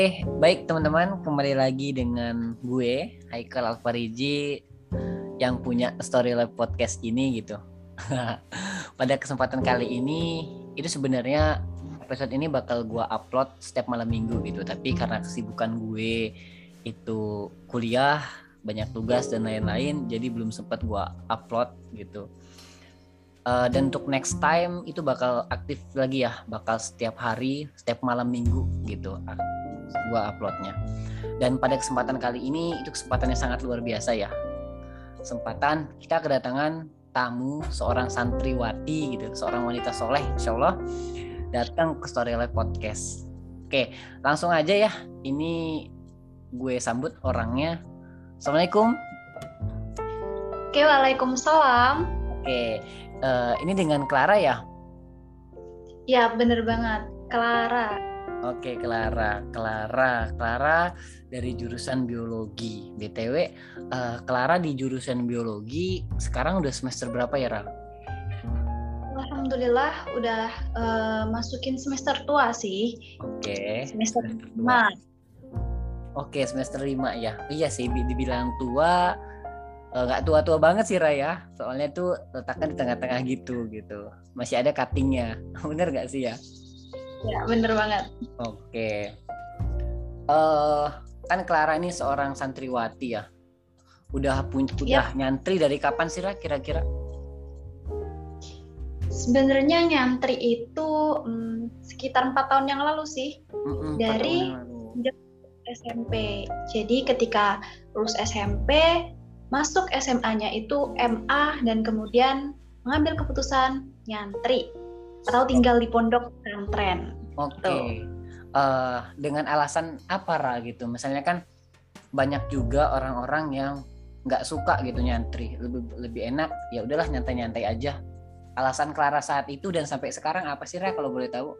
Oke, baik teman-teman, kembali lagi dengan gue Haikal Alfariji yang punya Story Lab Podcast ini gitu. Pada kesempatan kali ini itu sebenarnya episode ini bakal gue upload setiap malam minggu gitu, tapi karena kesibukan gue itu kuliah, banyak tugas dan lain-lain, jadi belum sempat gue upload gitu. Uh, dan untuk next time itu bakal aktif lagi ya, bakal setiap hari, setiap malam minggu gitu gua uploadnya. Dan pada kesempatan kali ini itu kesempatannya sangat luar biasa ya. Kesempatan kita kedatangan tamu seorang santriwati gitu, seorang wanita soleh, insya Allah datang ke Story Life Podcast. Oke, langsung aja ya. Ini gue sambut orangnya. Assalamualaikum. Oke, waalaikumsalam. Oke, uh, ini dengan Clara ya? Ya, bener banget. Clara. Oke, Clara. Clara, Clara dari jurusan biologi. BTW, uh, Clara di jurusan biologi sekarang udah semester berapa ya, Ra? Alhamdulillah udah uh, masukin semester tua sih. Oke. Semester lima. Oke, semester lima ya. Iya sih, dibilang tua Eh, nggak uh, tua-tua banget sih Raya soalnya tuh letakkan di tengah-tengah gitu gitu masih ada cuttingnya bener nggak sih ya ya bener banget. Oke. Okay. uh, kan Clara ini seorang santriwati ya. Udah punya udah yep. nyantri dari kapan sih Ra kira-kira? Sebenarnya nyantri itu hmm, sekitar empat tahun yang lalu sih. Mm -mm, dari SMP. Jadi ketika lulus SMP masuk SMA-nya itu MA dan kemudian mengambil keputusan nyantri atau tinggal di pondok pesantren. Oke. Okay. Uh, eh, dengan alasan apa Ra gitu? Misalnya kan banyak juga orang-orang yang nggak suka gitu nyantri, lebih lebih enak ya udahlah nyantai-nyantai aja. Alasan Clara saat itu dan sampai sekarang apa sih Ra kalau boleh tahu?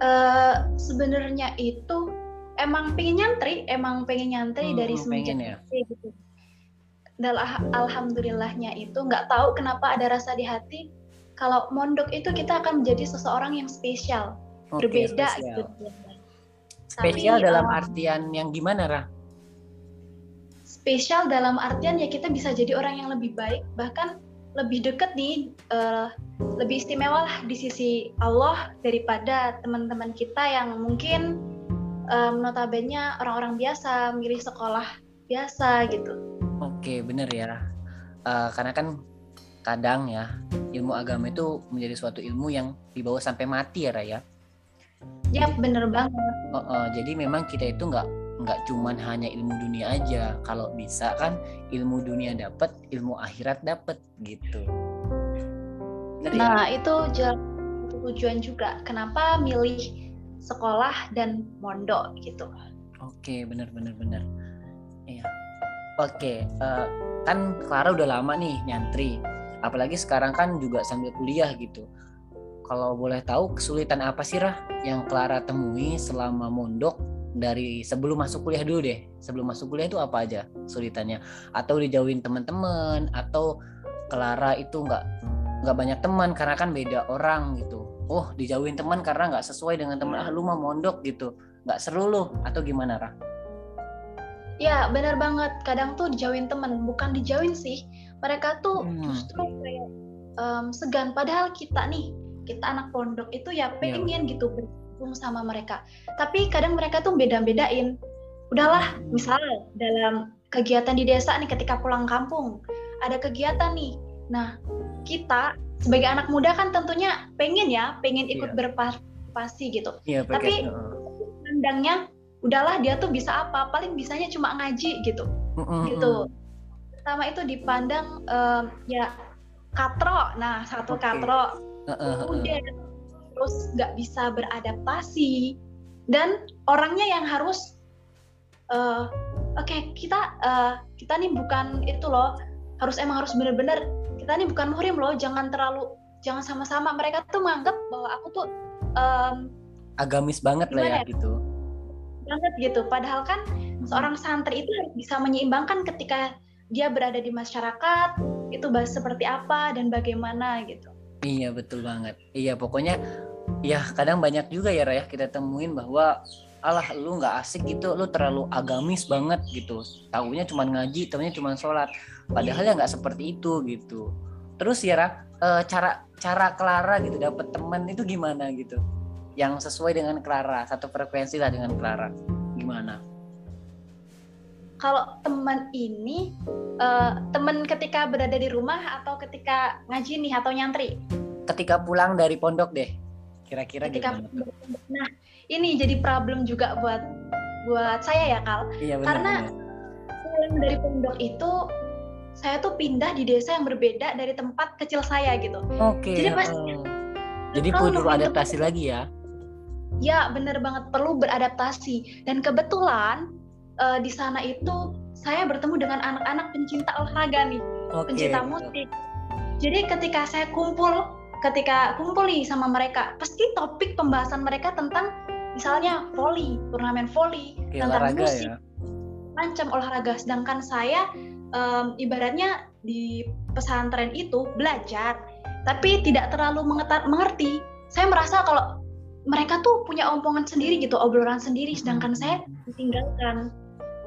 Uh, sebenarnya itu emang pengen nyantri, emang pengen nyantri hmm, dari semenjak ya? gitu. Dan alhamdulillahnya itu nggak tahu kenapa ada rasa di hati kalau mondok itu kita akan menjadi seseorang yang spesial, okay, berbeda spesial. gitu. Spesial Tapi, dalam uh, artian yang gimana, Ra? Spesial dalam artian ya kita bisa jadi orang yang lebih baik, bahkan lebih dekat nih, uh, lebih istimewa lah di sisi Allah daripada teman-teman kita yang mungkin um, notabene orang-orang biasa milih sekolah biasa gitu. Oke, bener ya. Uh, karena kan kadang ya ilmu agama itu menjadi suatu ilmu yang dibawa sampai mati ya Raya. Ya bener banget. Uh, uh, jadi memang kita itu nggak nggak cuman hanya ilmu dunia aja. Kalau bisa kan ilmu dunia dapat, ilmu akhirat dapat gitu. Bener, ya? nah ya? itu tujuan juga. Kenapa milih sekolah dan mondok gitu. Oke, benar benar benar. Iya. Oke, uh, kan Clara udah lama nih nyantri. Apalagi sekarang kan juga sambil kuliah gitu. Kalau boleh tahu kesulitan apa sih Rah yang Clara temui selama mondok dari sebelum masuk kuliah dulu deh. Sebelum masuk kuliah itu apa aja sulitannya? Atau dijauhin teman-teman atau Clara itu nggak nggak banyak teman karena kan beda orang gitu oh dijauhin teman karena nggak sesuai dengan teman ah lu mau mondok gitu nggak seru lu atau gimana Ra? Ya benar banget kadang tuh dijauhin teman bukan dijauhin sih mereka tuh hmm. justru kayak um, segan padahal kita nih kita anak pondok itu ya iya. pengen yeah. gitu bergabung sama mereka tapi kadang mereka tuh beda-bedain udahlah hmm. misal dalam kegiatan di desa nih ketika pulang kampung ada kegiatan nih nah kita sebagai anak muda kan tentunya pengen ya, pengen ikut yeah. berpartisipasi gitu. Yeah, Tapi pandangnya udahlah dia tuh bisa apa? Paling bisanya cuma ngaji gitu. Mm -hmm. Gitu. Pertama itu dipandang um, ya katro. Nah, satu okay. katro. Uh, uh, Kemudian terus nggak bisa beradaptasi dan orangnya yang harus uh, oke okay, kita uh, kita nih bukan itu loh harus emang harus benar-benar kita ini bukan muhrim loh jangan terlalu jangan sama-sama mereka tuh menganggap bahwa aku tuh um, agamis banget lah ya, ya gitu banget gitu padahal kan hmm. seorang santri itu harus bisa menyeimbangkan ketika dia berada di masyarakat itu bahas seperti apa dan bagaimana gitu. Iya betul banget. Iya pokoknya ya kadang banyak juga ya Raya kita temuin bahwa alah lu nggak asik gitu lu terlalu agamis banget gitu. Tahunya cuma ngaji tahunya cuma sholat. Padahal ya nggak seperti itu gitu. Terus ya Ra, e, cara cara Clara gitu dapet teman itu gimana gitu? Yang sesuai dengan Clara satu frekuensi lah dengan Clara. Gimana kalau teman ini uh, teman ketika berada di rumah atau ketika ngaji nih atau nyantri ketika pulang dari pondok deh kira-kira ketika gimana nah ini jadi problem juga buat buat saya ya Kal iya, benar, karena pulang dari pondok itu saya tuh pindah di desa yang berbeda dari tempat kecil saya gitu. Oke. Okay. Jadi pasti. Oh. Jadi perlu adaptasi lagi ya? Ya bener banget perlu beradaptasi dan kebetulan uh, di sana itu saya bertemu dengan anak-anak pencinta olahraga nih, okay. pencinta musik. Jadi ketika saya kumpul, ketika kumpul nih sama mereka, pasti topik pembahasan mereka tentang misalnya volley, turnamen volley, okay, tentang olahraga musik, ya? macam olahraga. Sedangkan saya um, ibaratnya di pesantren itu belajar, tapi tidak terlalu mengerti. Saya merasa kalau mereka tuh punya omongan sendiri gitu, obrolan sendiri, sedangkan saya ditinggalkan.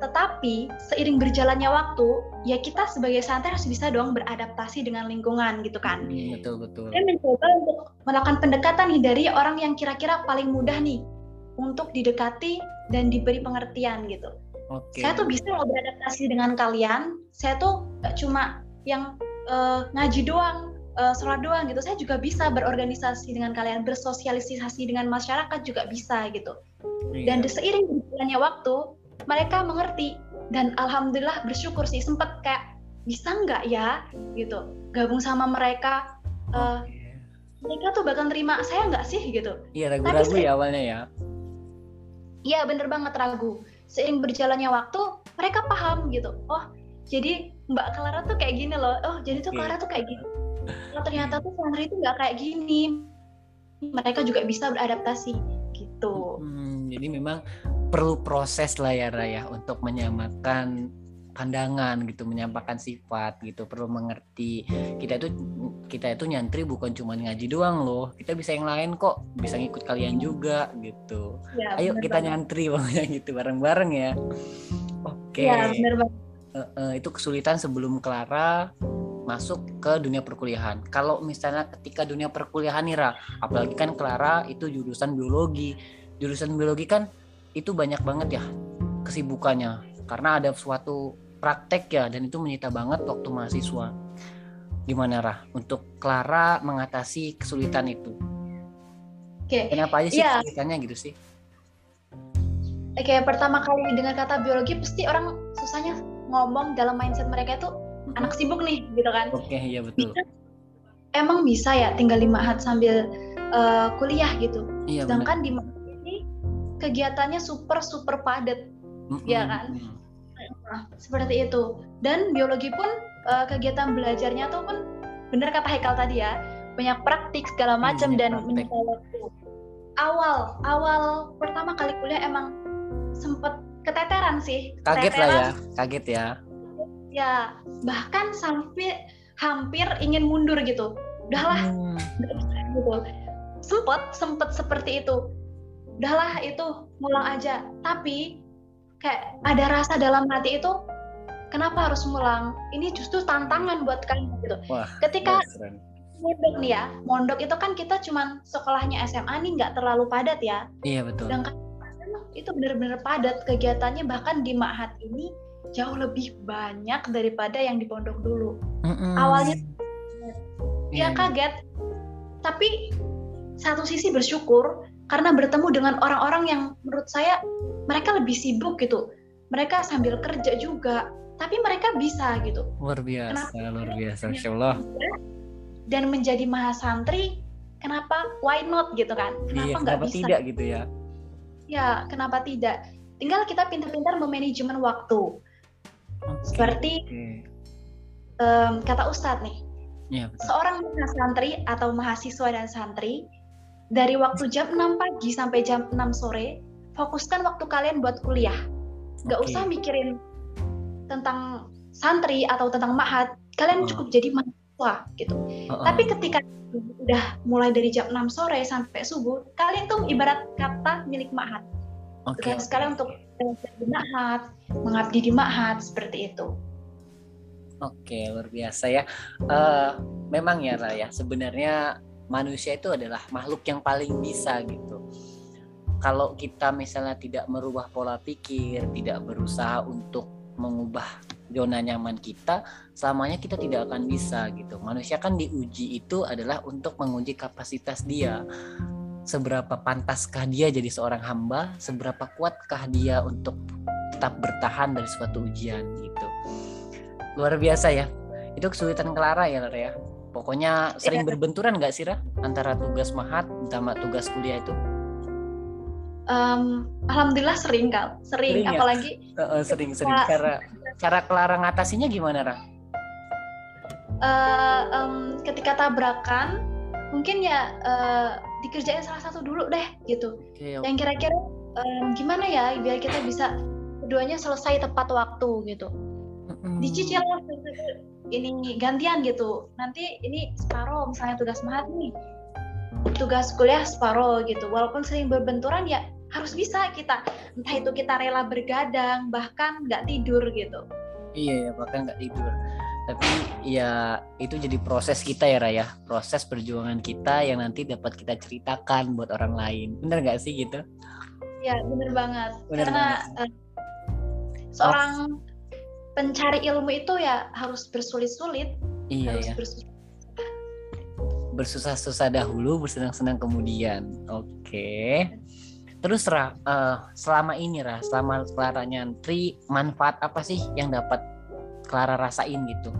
Tetapi seiring berjalannya waktu, ya kita sebagai santri harus bisa dong beradaptasi dengan lingkungan gitu kan. Hmm, betul betul. Saya mencoba untuk melakukan pendekatan nih dari orang yang kira-kira paling mudah nih untuk didekati dan diberi pengertian gitu. Okay. Saya tuh bisa loh beradaptasi dengan kalian. Saya tuh gak cuma yang uh, ngaji doang, uh, sholat doang gitu. Saya juga bisa berorganisasi dengan kalian, bersosialisasi dengan masyarakat juga bisa gitu. Iya. Dan seiring berjalannya waktu, mereka mengerti. Dan alhamdulillah bersyukur sih sempet kayak bisa nggak ya? gitu. Gabung sama mereka. Uh. Mereka tuh bakal terima saya nggak sih gitu. Iya ragu-ragu ya awalnya ya. Iya bener banget ragu. Seiring berjalannya waktu mereka paham gitu. Oh jadi Mbak Clara tuh kayak gini loh. Oh jadi tuh Clara tuh kayak gini. Oh, ternyata tuh santri itu nggak kayak gini. Mereka juga bisa beradaptasi gitu. Hmm, jadi memang perlu proses lah ya Raya untuk menyamakan pandangan gitu menyampaikan sifat gitu perlu mengerti kita itu kita itu nyantri bukan cuma ngaji doang loh kita bisa yang lain kok bisa ngikut kalian juga gitu ya, ayo kita banget. nyantri pokoknya gitu bareng-bareng ya oke okay. ya, Uh, uh, itu kesulitan sebelum Clara masuk ke dunia perkuliahan. Kalau misalnya ketika dunia perkuliahan nih Ra, apalagi kan Clara itu jurusan biologi. Jurusan biologi kan itu banyak banget ya kesibukannya karena ada suatu praktek ya dan itu menyita banget waktu mahasiswa. Gimana Rah untuk Clara mengatasi kesulitan itu? Oke. Kenapa aja sih ya. kesulitannya gitu sih? Oke, pertama kali dengar kata biologi pasti orang susahnya ngomong dalam mindset mereka itu anak sibuk nih gitu kan. Oke, iya betul. Bisa, emang bisa ya tinggal lima hat sambil uh, kuliah gitu. Iya, Sedangkan bener. di kegiatannya super super padat. Mm -hmm. Ya kan? Nah, seperti itu. Dan biologi pun uh, kegiatan belajarnya tuh pun bener kata Haikal tadi ya, banyak praktik segala hmm, macam dan menyita waktu. Awal awal pertama kali kuliah emang sempet keteteran sih. Kaget keteteran. lah ya, kaget ya. Ya, bahkan sampai hampir ingin mundur gitu. Udahlah, hmm. gitu. Sempet, sempet seperti itu. Udahlah itu, ngulang aja. Tapi kayak ada rasa dalam hati itu kenapa harus mulang ini justru tantangan buat kamu gitu. Wah, ketika mondok nih ya mondok itu kan kita cuman sekolahnya SMA nih nggak terlalu padat ya. Iya betul. Dan itu benar-benar padat kegiatannya bahkan di Ma'had ini jauh lebih banyak daripada yang di pondok dulu. Mm-hmm. awalnya ya kaget tapi satu sisi bersyukur karena bertemu dengan orang-orang yang menurut saya mereka lebih sibuk gitu. Mereka sambil kerja juga tapi mereka bisa gitu. Luar biasa kenapa? luar biasa Masya Allah. Dan menjadi mahasantri kenapa why not gitu kan? Kenapa iya, nggak bisa? tidak gitu ya? Ya kenapa tidak? Tinggal kita pintar-pintar memanajemen waktu. Okay. seperti okay. Um, kata Ustadz nih ya, seorang mahasantri atau mahasiswa dan santri dari waktu jam 6 pagi sampai jam 6 sore fokuskan waktu kalian buat kuliah. Gak okay. usah mikirin tentang santri atau tentang mahat, kalian uh. cukup jadi mahasiswa gitu. Uh. Tapi ketika udah mulai dari jam 6 sore sampai subuh kalian tuh ibarat kata milik mahat Oke. Okay, sekarang untuk di mahat mengabdi di mahat seperti itu Oke, luar biasa ya. Uh, memang ya Raya, sebenarnya manusia itu adalah makhluk yang paling bisa gitu. Kalau kita misalnya tidak merubah pola pikir, tidak berusaha untuk mengubah zona nyaman kita, selamanya kita tidak akan bisa gitu. Manusia kan diuji itu adalah untuk menguji kapasitas dia. Seberapa pantaskah dia jadi seorang hamba, seberapa kuatkah dia untuk tetap bertahan dari suatu ujian gitu luar biasa ya itu kesulitan Clara ya Lara ya pokoknya sering iya. berbenturan nggak sih Ra? Antara tugas mahat sama tugas kuliah itu? Um, alhamdulillah sering kal sering, sering ya? apalagi uh, sering sering. Cara cara Clara ngatasinya gimana Ra? Uh, um, ketika tabrakan mungkin ya uh, dikerjain salah satu dulu deh gitu. Okay, okay. yang kira-kira um, gimana ya biar kita bisa keduanya selesai tepat waktu gitu. Dicicil ini gantian gitu. Nanti ini separoh misalnya tugas mahat nih. Tugas kuliah separoh gitu. Walaupun sering berbenturan ya harus bisa kita. Entah itu kita rela bergadang bahkan nggak tidur gitu. Iya ya bahkan nggak tidur. Tapi ya itu jadi proses kita ya Raya. Proses perjuangan kita yang nanti dapat kita ceritakan buat orang lain. Bener nggak sih gitu? Ya bener banget. Bener karena banget. Uh, seorang oh pencari ilmu itu ya harus bersulit-sulit iya harus ya. bersusah bersusah-susah dahulu bersenang-senang kemudian. Oke. Okay. terus Ra uh, selama ini Ra selama Clara nyantri manfaat apa sih yang dapat Clara rasain gitu?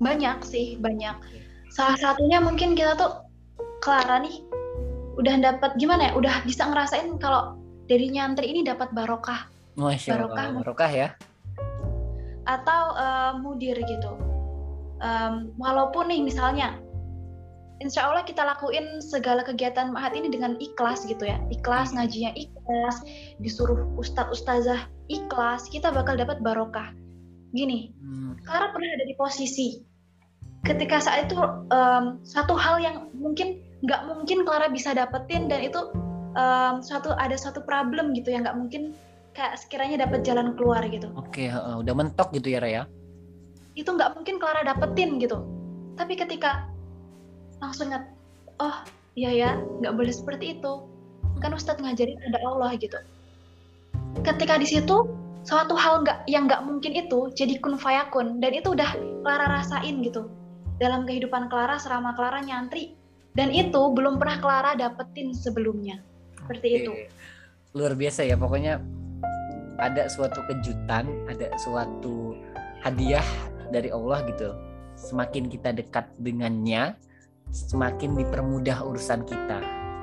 Banyak sih banyak. Salah satunya mungkin kita tuh Clara nih udah dapat gimana ya udah bisa ngerasain kalau dari nyantri ini dapat barokah Masya barokah, Allah. barokah ya. Atau uh, mudir gitu. Um, walaupun nih misalnya, insya Allah kita lakuin segala kegiatan mahat ini dengan ikhlas gitu ya. Ikhlas, iya. ngajinya ikhlas, disuruh ustadz ustazah ikhlas, kita bakal dapat barokah. Gini, hmm. Clara pernah ada di posisi ketika saat itu um, satu hal yang mungkin nggak mungkin Clara bisa dapetin dan itu um, suatu ada suatu problem gitu yang nggak mungkin kayak sekiranya dapat jalan keluar gitu. Oke, uh, udah mentok gitu ya Raya? Itu nggak mungkin Clara dapetin gitu. Tapi ketika langsung ingat, oh iya ya, nggak boleh seperti itu. Kan Ustadz ngajarin ada Allah gitu. Ketika di situ suatu hal nggak yang nggak mungkin itu jadi kun fayakun dan itu udah Clara rasain gitu dalam kehidupan Clara selama Clara nyantri dan itu belum pernah Clara dapetin sebelumnya seperti Oke. itu luar biasa ya pokoknya ada suatu kejutan, ada suatu hadiah dari Allah gitu. Semakin kita dekat dengannya, semakin dipermudah urusan kita.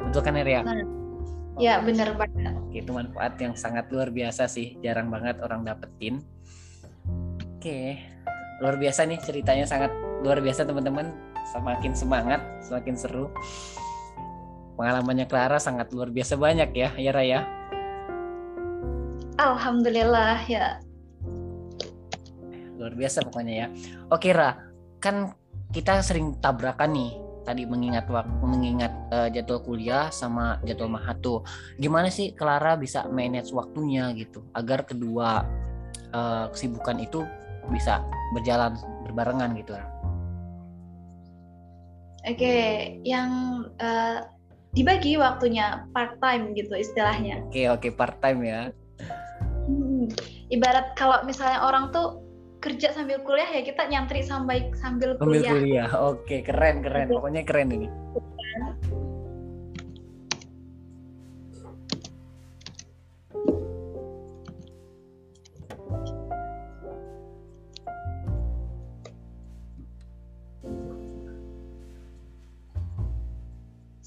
Betul kan Ria? Ya benar banget. Oke, itu manfaat yang sangat luar biasa sih, jarang banget orang dapetin. Oke, luar biasa nih ceritanya sangat luar biasa teman-teman. Semakin semangat, semakin seru. Pengalamannya Clara sangat luar biasa banyak ya, ya Raya. Alhamdulillah ya. Luar biasa pokoknya ya. Oke Ra, kan kita sering tabrakan nih tadi mengingat waktu mengingat uh, jadwal kuliah sama jadwal mahatu. Gimana sih Clara bisa manage waktunya gitu agar kedua uh, kesibukan itu bisa berjalan berbarengan gitu. Oke, yang uh, dibagi waktunya part time gitu istilahnya. Oke, oke part time ya ibarat kalau misalnya orang tuh kerja sambil kuliah ya kita nyantri sambil sambil kuliah. Sambil kuliah. Oke, keren keren. Pokoknya keren ini.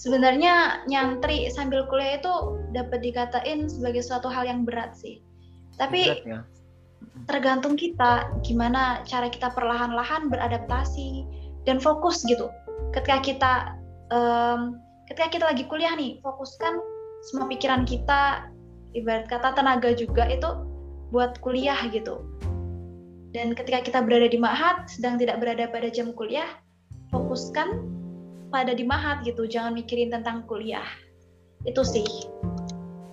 Sebenarnya nyantri sambil kuliah itu dapat dikatain sebagai suatu hal yang berat sih tapi ya. tergantung kita gimana cara kita perlahan-lahan beradaptasi dan fokus gitu. Ketika kita um, ketika kita lagi kuliah nih, fokuskan semua pikiran kita ibarat kata tenaga juga itu buat kuliah gitu. Dan ketika kita berada di mahat sedang tidak berada pada jam kuliah, fokuskan pada di mahat gitu jangan mikirin tentang kuliah itu sih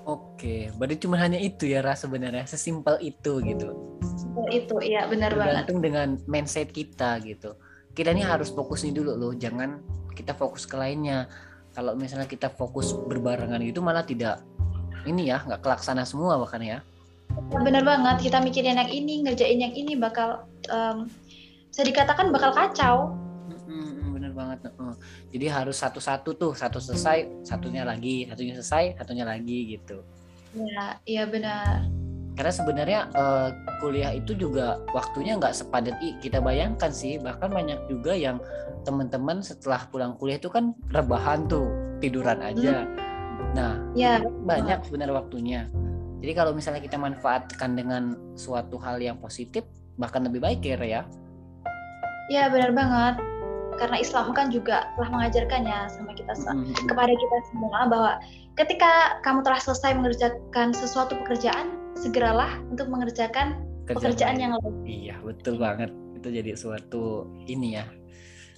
Oke, berarti cuma hanya itu ya rasa sebenarnya, sesimpel itu gitu. Simpel itu, iya benar banget. Tergantung dengan mindset kita gitu. Kita ini harus fokus nih dulu loh, jangan kita fokus ke lainnya. Kalau misalnya kita fokus berbarengan gitu malah tidak ini ya, nggak kelaksana semua bahkan ya. Benar banget, kita mikirin yang ini, ngerjain yang ini bakal um, bisa dikatakan bakal kacau. Banget. Uh. Jadi harus satu-satu tuh, satu selesai, satunya lagi, satunya selesai, satunya lagi gitu. Ya, iya benar. Karena sebenarnya uh, kuliah itu juga waktunya nggak sepadat kita bayangkan sih. Bahkan banyak juga yang teman-teman setelah pulang kuliah itu kan rebahan tuh, tiduran aja. Hmm. Nah, ya banyak sebenarnya waktunya. Jadi kalau misalnya kita manfaatkan dengan suatu hal yang positif, bahkan lebih baik ya, ya. Ya benar banget karena Islam kan juga telah mengajarkannya sama kita mm-hmm. kepada kita semua bahwa ketika kamu telah selesai mengerjakan sesuatu pekerjaan segeralah untuk mengerjakan Kerjaan pekerjaan yang lain. Iya betul banget itu jadi suatu ini ya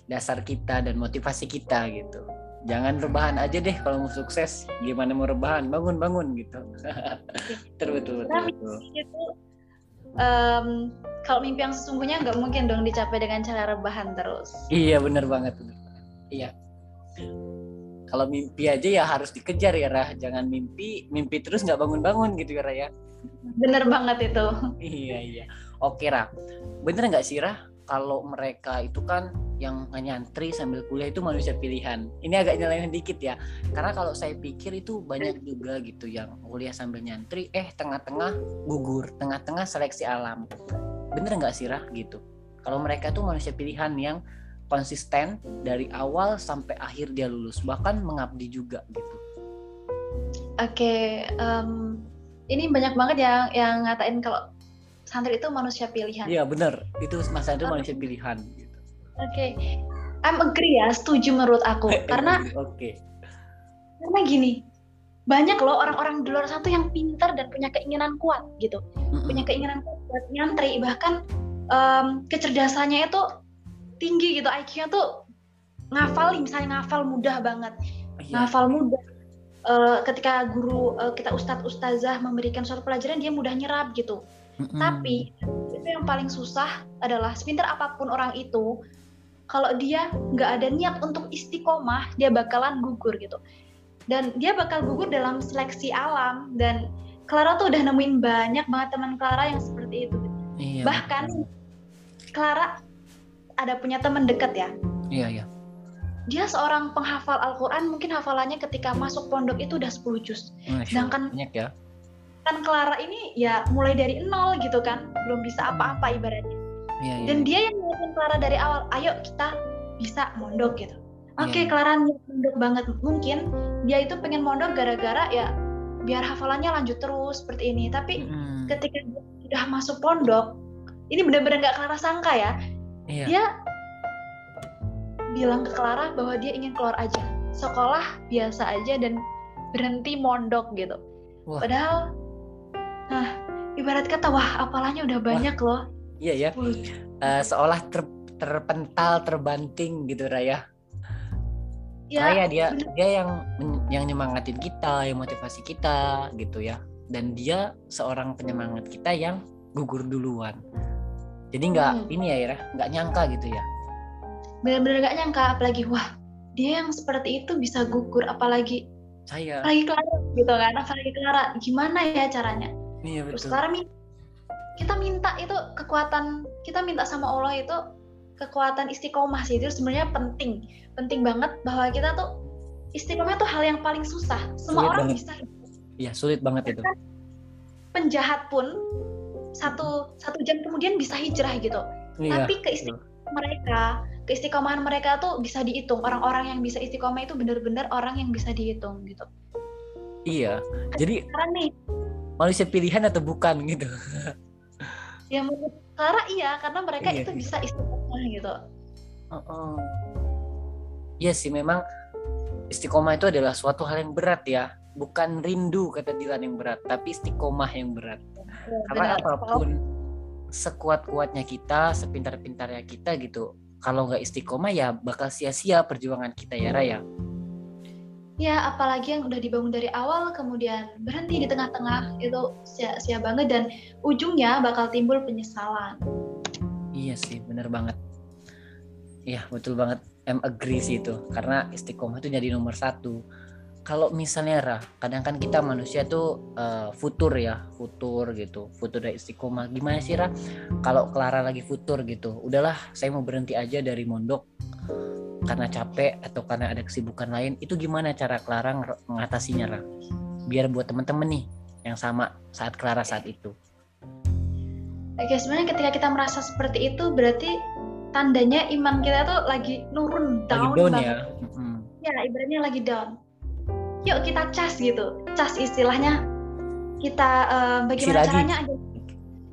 dasar kita dan motivasi kita gitu. Jangan rebahan aja deh kalau mau sukses. Gimana mau rebahan? Bangun bangun gitu. betul betul betul. betul. Itu um, kalau mimpi yang sesungguhnya nggak mungkin dong dicapai dengan cara rebahan terus. Iya benar banget, Iya. Kalau mimpi aja ya harus dikejar ya Rah. Jangan mimpi, mimpi terus nggak bangun-bangun gitu ya Rah ya. Bener banget itu. iya iya. Oke Rah. Bener nggak sih Rah? Kalau mereka itu kan yang nyantri sambil kuliah itu manusia pilihan. Ini agak nyalain dikit ya. Karena kalau saya pikir itu banyak juga gitu yang kuliah sambil nyantri, eh tengah-tengah gugur, tengah-tengah seleksi alam. Bener nggak sih Rah gitu? Kalau mereka tuh manusia pilihan yang konsisten dari awal sampai akhir dia lulus, bahkan mengabdi juga gitu. Oke, okay, um, ini banyak banget yang yang ngatain kalau santri itu manusia pilihan. Iya bener, itu mas itu manusia pilihan. Oke, okay. I'm agree ya, setuju menurut aku. karena oke. Okay. Karena gini, banyak loh orang-orang di luar satu yang pintar dan punya keinginan kuat gitu, mm-hmm. punya keinginan kuat buat nyantri, bahkan um, kecerdasannya itu tinggi gitu, IQ-nya tuh ngafal, misalnya ngafal mudah banget, yeah. ngafal mudah. Uh, ketika guru uh, kita ustadz ustazah memberikan suatu pelajaran dia mudah nyerap gitu. Tapi itu yang paling susah adalah sepintar apa pun orang itu kalau dia nggak ada niat untuk istiqomah dia bakalan gugur gitu. Dan dia bakal gugur dalam seleksi alam dan Clara tuh udah nemuin banyak banget teman Clara yang seperti itu. Iya, bahkan. Clara ada punya teman dekat ya. Iya iya. Dia seorang penghafal Al-Quran mungkin hafalannya ketika masuk pondok itu udah 10 juz. Sedangkan banyak ya kan Clara ini ya mulai dari nol gitu kan belum bisa apa-apa ibaratnya Iya, iya. Dan dia yang ngeliatin Clara dari awal, ayo kita bisa mondok gitu. Oke, okay, iya. Clara mondok banget. Mungkin dia itu pengen mondok gara-gara ya biar hafalannya lanjut terus seperti ini. Tapi hmm. ketika dia sudah masuk pondok, ini benar-benar nggak Clara sangka ya. Iya. Dia bilang ke Clara bahwa dia ingin keluar aja, sekolah biasa aja dan berhenti mondok gitu. Wah. Padahal, nah ibarat kata wah apalanya udah banyak wah. loh Iya ya. Uh, seolah ter, terpental, terbanting gitu Raya. Ya, Raya dia bener. dia yang yang nyemangatin kita, yang motivasi kita gitu ya. Dan dia seorang penyemangat kita yang gugur duluan. Jadi nggak hmm. ini ya Ira, nggak nyangka gitu ya. Bener-bener nggak nyangka, apalagi wah dia yang seperti itu bisa gugur, apalagi saya. Apalagi Clara gitu kan, apalagi Clara, gimana ya caranya? Iya betul. Terus Clara kita minta itu kekuatan kita minta sama Allah itu kekuatan istiqomah sih. Itu sebenarnya penting penting banget bahwa kita tuh istiqomah itu hal yang paling susah. Semua sulit orang banget. bisa iya sulit banget itu. Penjahat pun satu satu jam kemudian bisa hijrah gitu. Iya, tapi keistiqomahan mereka keistiqomahan mereka tuh bisa dihitung. Orang-orang yang bisa istiqomah itu benar-benar orang yang bisa dihitung gitu. Iya jadi sekarang nih manusia pilihan atau bukan gitu ya menurut Clara iya karena mereka iya, itu iya. bisa istiqomah gitu uh -uh. Iya sih memang istiqomah itu adalah suatu hal yang berat ya bukan rindu kata Dilan yang berat tapi istiqomah yang berat ya, karena benar. apa pun sekuat-kuatnya kita sepintar-pintarnya kita gitu kalau nggak istiqomah ya bakal sia-sia perjuangan kita ya Raya. Ya, apalagi yang udah dibangun dari awal kemudian berhenti di tengah-tengah itu sia-sia banget dan ujungnya bakal timbul penyesalan. Iya sih, bener banget. Iya, betul banget. I'm agree sih itu. Karena istiqomah itu jadi nomor satu. Kalau misalnya Ra, kadang kan kita manusia tuh uh, futur ya, futur gitu, futur dari istiqomah. Gimana sih Ra? Kalau Clara lagi futur gitu, udahlah saya mau berhenti aja dari mondok karena capek atau karena ada kesibukan lain itu gimana cara Clara mengatasinya Ra? biar buat temen-temen nih yang sama saat Clara saat itu Oke sebenarnya ketika kita merasa seperti itu berarti tandanya iman kita tuh lagi nurun down, lagi down banget. ya mm-hmm. ya ibaratnya lagi down yuk kita cas gitu cas istilahnya kita uh, bagaimana caranya di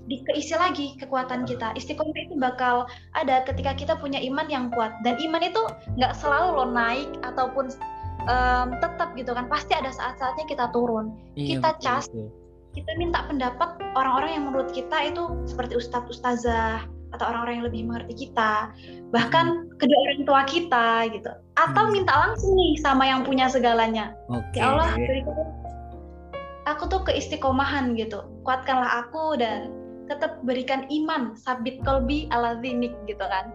keisi lagi kekuatan kita. Istiqomah itu bakal ada ketika kita punya iman yang kuat. Dan iman itu nggak selalu lo naik ataupun um, tetap gitu kan. Pasti ada saat-saatnya kita turun. Iya, kita cas, kita minta pendapat orang-orang yang menurut kita itu seperti ustadz ustazah atau orang-orang yang lebih mengerti kita. Bahkan hmm. kedua orang tua kita gitu. Atau hmm. minta langsung nih sama yang punya segalanya. Okay. Ya Allah, berikan aku tuh keistiqomahan gitu. Kuatkanlah aku dan tetap berikan iman sabit kolbi ala zinik gitu kan.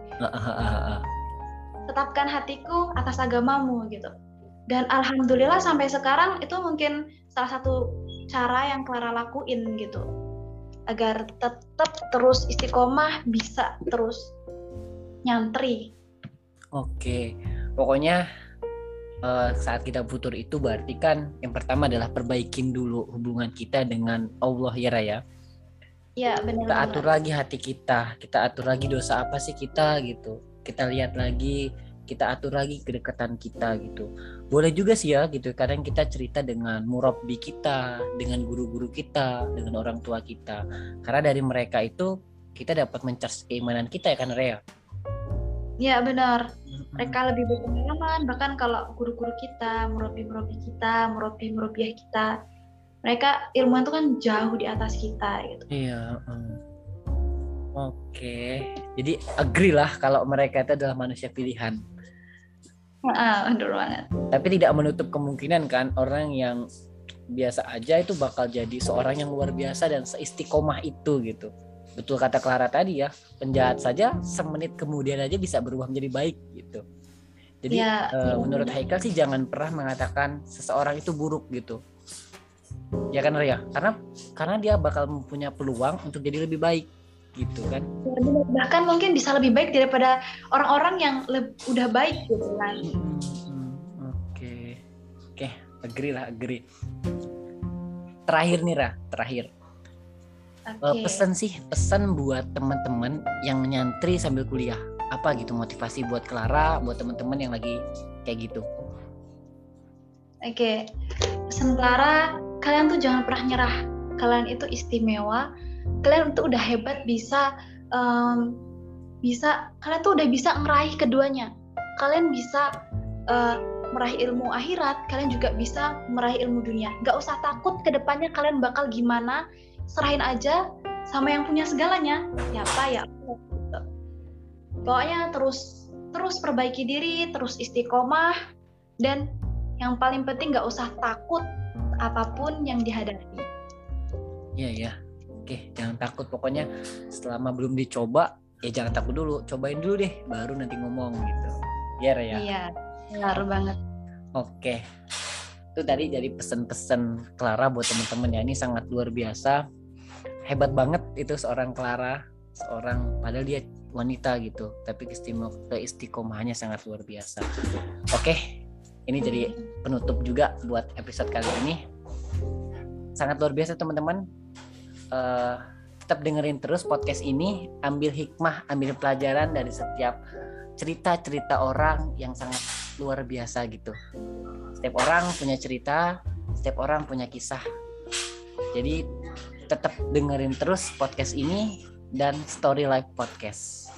Tetapkan hatiku atas agamamu gitu. Dan alhamdulillah sampai sekarang itu mungkin salah satu cara yang Clara lakuin gitu. Agar tetap terus istiqomah bisa terus nyantri. Oke pokoknya uh, saat kita futur itu berarti kan yang pertama adalah perbaikin dulu hubungan kita dengan Allah ya Raya Ya, benar. Kita atur lagi hati kita, kita atur lagi dosa apa sih kita gitu. Kita lihat lagi, kita atur lagi kedekatan kita gitu. Boleh juga sih ya gitu. Kadang kita cerita dengan murabbi kita, dengan guru-guru kita, dengan orang tua kita. Karena dari mereka itu kita dapat mencas keimanan kita ya kan Rea. Ya benar. Mereka lebih berpengalaman bahkan kalau guru-guru kita, murabbi-murabbi kita, murabbi-murabbiah kita mereka ilmuwan itu kan jauh di atas kita gitu. Iya um. oke. Okay. jadi agree lah kalau mereka itu adalah manusia pilihan. Ah betul banget. Tapi tidak menutup kemungkinan kan orang yang biasa aja itu bakal jadi seorang yang luar biasa dan seistiqomah itu gitu. Betul kata Clara tadi ya penjahat saja semenit kemudian aja bisa berubah menjadi baik gitu. Jadi ya, uh, menurut Haikal sih jangan pernah mengatakan seseorang itu buruk gitu ya kan Ria? Karena karena dia bakal mempunyai peluang untuk jadi lebih baik gitu kan? Ya, bahkan mungkin bisa lebih baik daripada orang-orang yang udah baik gitu kan? Oke. Oke okay. agree lah agree. Terakhir nih Ra terakhir. Okay. uh, eh, pesan sih pesan buat teman-teman yang nyantri sambil kuliah. Apa gitu motivasi buat Clara buat teman-teman yang lagi kayak gitu? Oke. Okay. pesan Clara kalian tuh jangan pernah nyerah. Kalian itu istimewa. Kalian tuh udah hebat bisa um, bisa kalian tuh udah bisa ngeraih keduanya. Kalian bisa uh, meraih ilmu akhirat kalian juga bisa meraih ilmu dunia. Gak usah takut ke depannya kalian bakal gimana serahin aja sama yang punya segalanya. Ya apa ya? Pokoknya terus terus perbaiki diri terus istiqomah dan yang paling penting gak usah takut apa pun yang dihadapi. Iya ya. Oke, jangan takut pokoknya selama belum dicoba ya jangan takut dulu, cobain dulu deh baru nanti ngomong gitu. Iya ya. Iya, benar banget. Oke. Itu tadi jadi pesan-pesan Clara buat teman-teman ya ini sangat luar biasa. Hebat banget itu seorang Clara, seorang padahal dia wanita gitu, tapi keistiqomahnya sangat luar biasa. Oke, ini jadi penutup juga buat episode kali ini sangat luar biasa teman-teman. Uh, tetap dengerin terus podcast ini. Ambil hikmah ambil pelajaran dari setiap cerita-cerita orang yang sangat luar biasa gitu. Setiap orang punya cerita setiap orang punya kisah. Jadi tetap dengerin terus podcast ini dan Story Life Podcast.